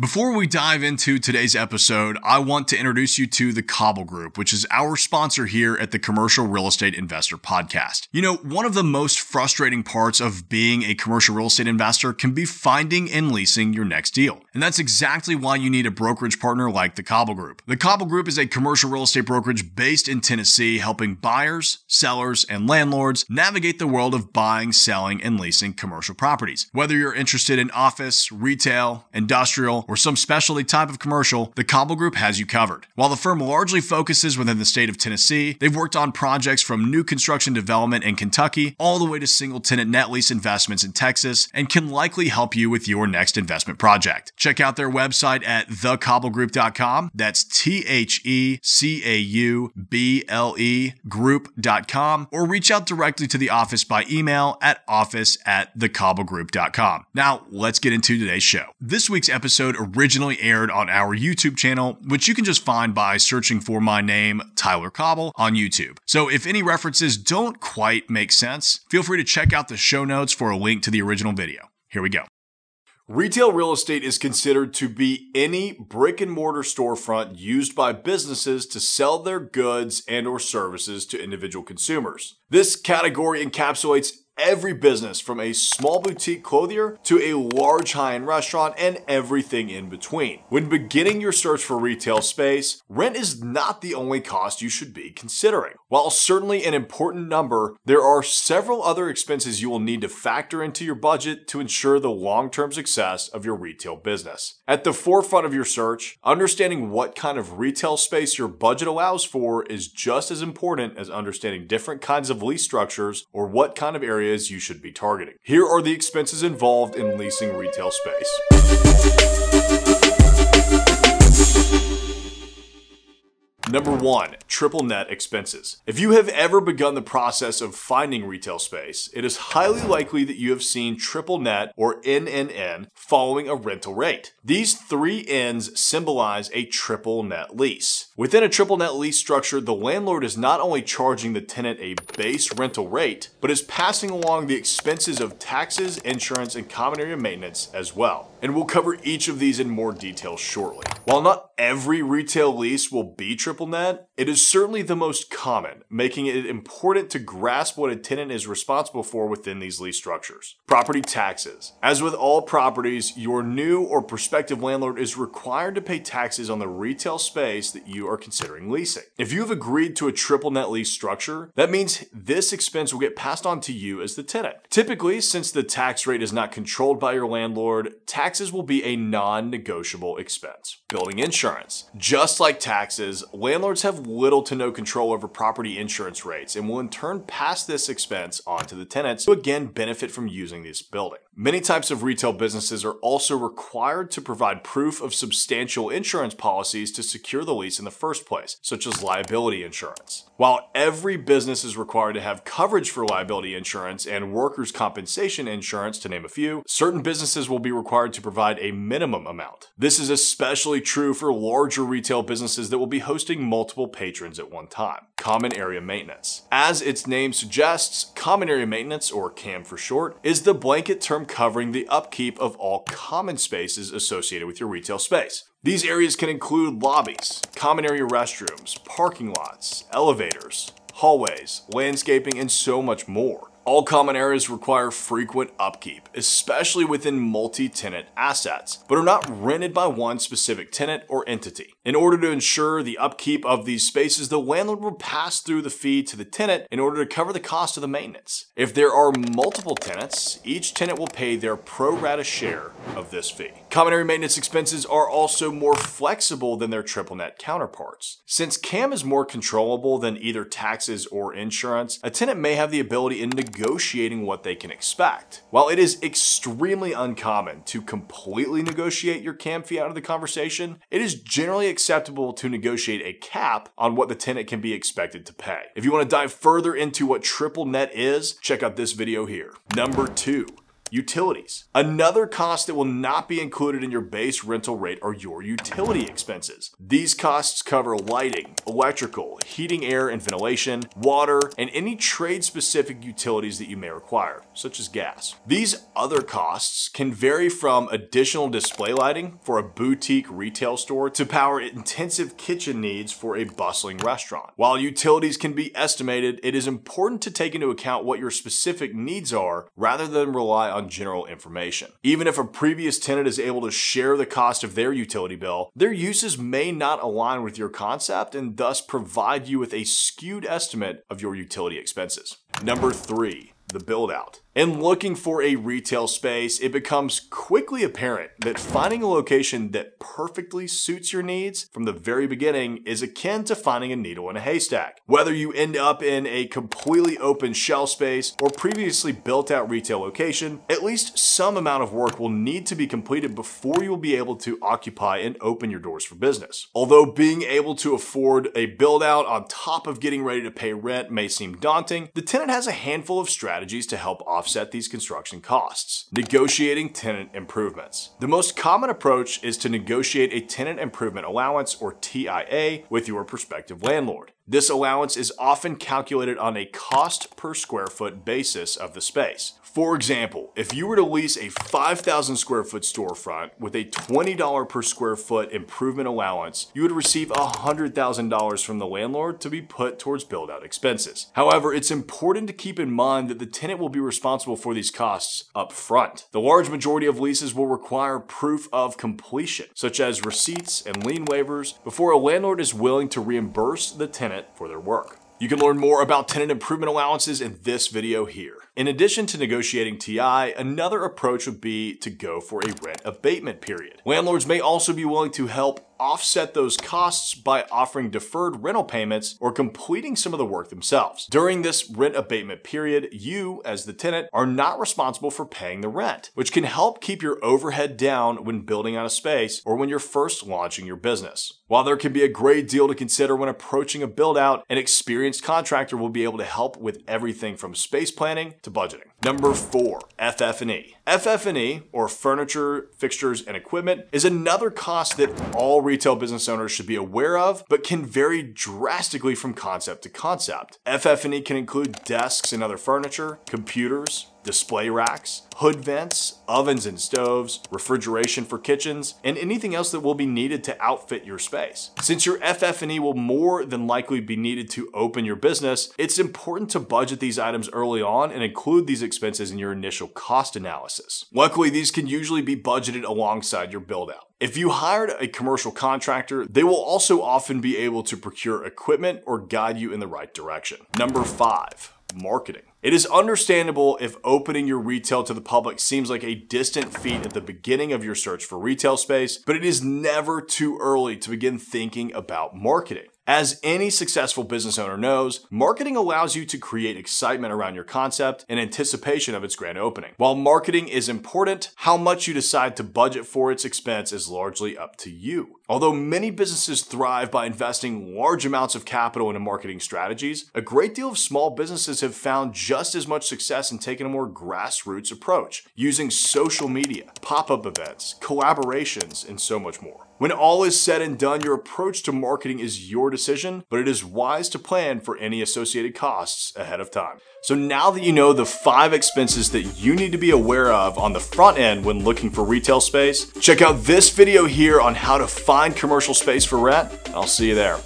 Before we dive into today's episode, I want to introduce you to the Cauble Group, which is our sponsor here at the Commercial Real Estate Investor Podcast. You know, one of the most frustrating parts of being a commercial real estate investor can be finding and leasing your next deal. And that's exactly why you need a brokerage partner like the Cauble Group. The Cauble Group is a commercial real estate brokerage based in Tennessee, helping buyers, sellers, and landlords navigate the world of buying, selling, and leasing commercial properties. Whether you're interested in office, retail, industrial, or some specialty type of commercial, the Cauble Group has you covered. While the firm largely focuses within the state of Tennessee, they've worked on projects from new construction development in Kentucky all the way to single tenant net lease investments in Texas and can likely help you with your next investment project. Check out their website at thecaublegroup.com. That's T H E C A U B L E group.com or reach out directly to the office by email at office at thecaublegroup.com. Now, let's get into today's show. This week's episode originally aired on our YouTube channel, which you can just find by searching for my name, Tyler Cauble, on YouTube. So if any references don't quite make sense, feel free to check out the show notes for a link to the original video. Here we go. Retail real estate is considered to be any brick and mortar storefront used by businesses to sell their goods and or services to individual consumers. This category encapsulates every business from a small boutique clothier to a large high-end restaurant and everything in between. When beginning your search for retail space, rent is not the only cost you should be considering. While certainly an important number, there are several other expenses you will need to factor into your budget to ensure the long-term success of your retail business. At the forefront of your search, understanding what kind of retail space your budget allows for is just as important as understanding different kinds of lease structures or what kind of area areas you should be targeting. Here are the expenses involved in leasing retail space. Number one, triple net expenses. If you have ever begun the process of finding retail space, it is highly likely that you have seen triple net or NNN following a rental rate. These three N's symbolize a triple net lease. Within a triple net lease structure, the landlord is not only charging the tenant a base rental rate, but is passing along the expenses of taxes, insurance, and common area maintenance as well. And we'll cover each of these in more detail shortly. While not every retail lease will be triple triple net, it is certainly the most common, making it important to grasp what a tenant is responsible for within these lease structures. Property taxes. As with all properties, your new or prospective landlord is required to pay taxes on the retail space that you are considering leasing. If you have agreed to a triple net lease structure, that means this expense will get passed on to you as the tenant. Typically, since the tax rate is not controlled by your landlord, taxes will be a non negotiable expense. Building insurance. Just like taxes, landlords have little to no control over property insurance rates and will in turn pass this expense on to the tenants who again benefit from using this building. Many types of retail businesses are also required to provide proof of substantial insurance policies to secure the lease in the first place, such as liability insurance. While every business is required to have coverage for liability insurance and workers' compensation insurance, to name a few, certain businesses will be required to provide a minimum amount. This is especially true for larger retail businesses that will be hosting multiple patrons at one time. Common area maintenance. As its name suggests, common area maintenance, or CAM for short, is the blanket term covering the upkeep of all common spaces associated with your retail space. These areas can include lobbies, common area restrooms, parking lots, elevators, hallways, landscaping, and so much more. All common areas require frequent upkeep, especially within multi tenant assets, but are not rented by one specific tenant or entity. In order to ensure the upkeep of these spaces, the landlord will pass through the fee to the tenant in order to cover the cost of the maintenance. If there are multiple tenants, each tenant will pay their pro rata share of this fee. Common area maintenance expenses are also more flexible than their triple net counterparts. Since CAM is more controllable than either taxes or insurance, a tenant may have the ability in negotiating what they can expect. While it is extremely uncommon to completely negotiate your CAM fee out of the conversation, it is generally acceptable to negotiate a cap on what the tenant can be expected to pay. If you want to dive further into what triple net is, check out this video here. Number two, Utilities. Another cost that will not be included in your base rental rate are your utility expenses. These costs cover lighting, electrical, heating, air and ventilation, water, and any trade specific utilities that you may require, such as gas. These other costs can vary from additional display lighting for a boutique retail store to power intensive kitchen needs for a bustling restaurant. While utilities can be estimated, it is important to take into account what your specific needs are rather than rely on general information. Even if a previous tenant is able to share the cost of their utility bill, their uses may not align with your concept and thus provide you with a skewed estimate of your utility expenses. Number three, the build out. In looking for a retail space, it becomes quickly apparent that finding a location that perfectly suits your needs from the very beginning is akin to finding a needle in a haystack. Whether you end up in a completely open shell space or previously built out retail location, at least some amount of work will need to be completed before you'll be able to occupy and open your doors for business. Although being able to afford a build out on top of getting ready to pay rent may seem daunting, the tenant has a handful of strategies to help offset offset these construction costs. Negotiating tenant improvements. The most common approach is to negotiate a tenant improvement allowance or TIA with your prospective landlord. This allowance is often calculated on a cost per square foot basis of the space. For example, if you were to lease a 5,000 square foot storefront with a $20 per square foot improvement allowance, you would receive $100,000 from the landlord to be put towards build out expenses. However, it's important to keep in mind that the tenant will be responsible for these costs up front. The large majority of leases will require proof of completion, such as receipts and lien waivers, before a landlord is willing to reimburse the tenant for their work. You can learn more about tenant improvement allowances in this video here. In addition to negotiating TI, another approach would be to go for a rent abatement period. Landlords may also be willing to help offset those costs by offering deferred rental payments or completing some of the work themselves. During this rent abatement period, you, as the tenant, are not responsible for paying the rent, which can help keep your overhead down when building out a space or when you're first launching your business. While there can be a great deal to consider when approaching a build out, an experienced contractor will be able to help with everything from space planning to budgeting. Number four, FF&E. FF&E, or furniture, fixtures, and equipment, is another cost that all retail business owners should be aware of, but can vary drastically from concept to concept. FF&E can include desks and other furniture, computers, display racks, hood vents, ovens and stoves, refrigeration for kitchens, and anything else that will be needed to outfit your space. Since your FF&E will more than likely be needed to open your business, it's important to budget these items early on and include these expenses in your initial cost analysis. Luckily, these can usually be budgeted alongside your build out. If you hired a commercial contractor, they will also often be able to procure equipment or guide you in the right direction. Number five, marketing. It is understandable if opening your retail to the public seems like a distant feat at the beginning of your search for retail space, but it is never too early to begin thinking about marketing. As any successful business owner knows, marketing allows you to create excitement around your concept in anticipation of its grand opening. While marketing is important, how much you decide to budget for its expense is largely up to you. Although many businesses thrive by investing large amounts of capital into marketing strategies, a great deal of small businesses have found just as much success in taking a more grassroots approach, using social media, pop up events, collaborations, and so much more. When all is said and done, your approach to marketing is your decision, but it is wise to plan for any associated costs ahead of time. So now that you know the five expenses that you need to be aware of on the front end when looking for retail space, check out this video here on how to find commercial space for rent, I'll see you there.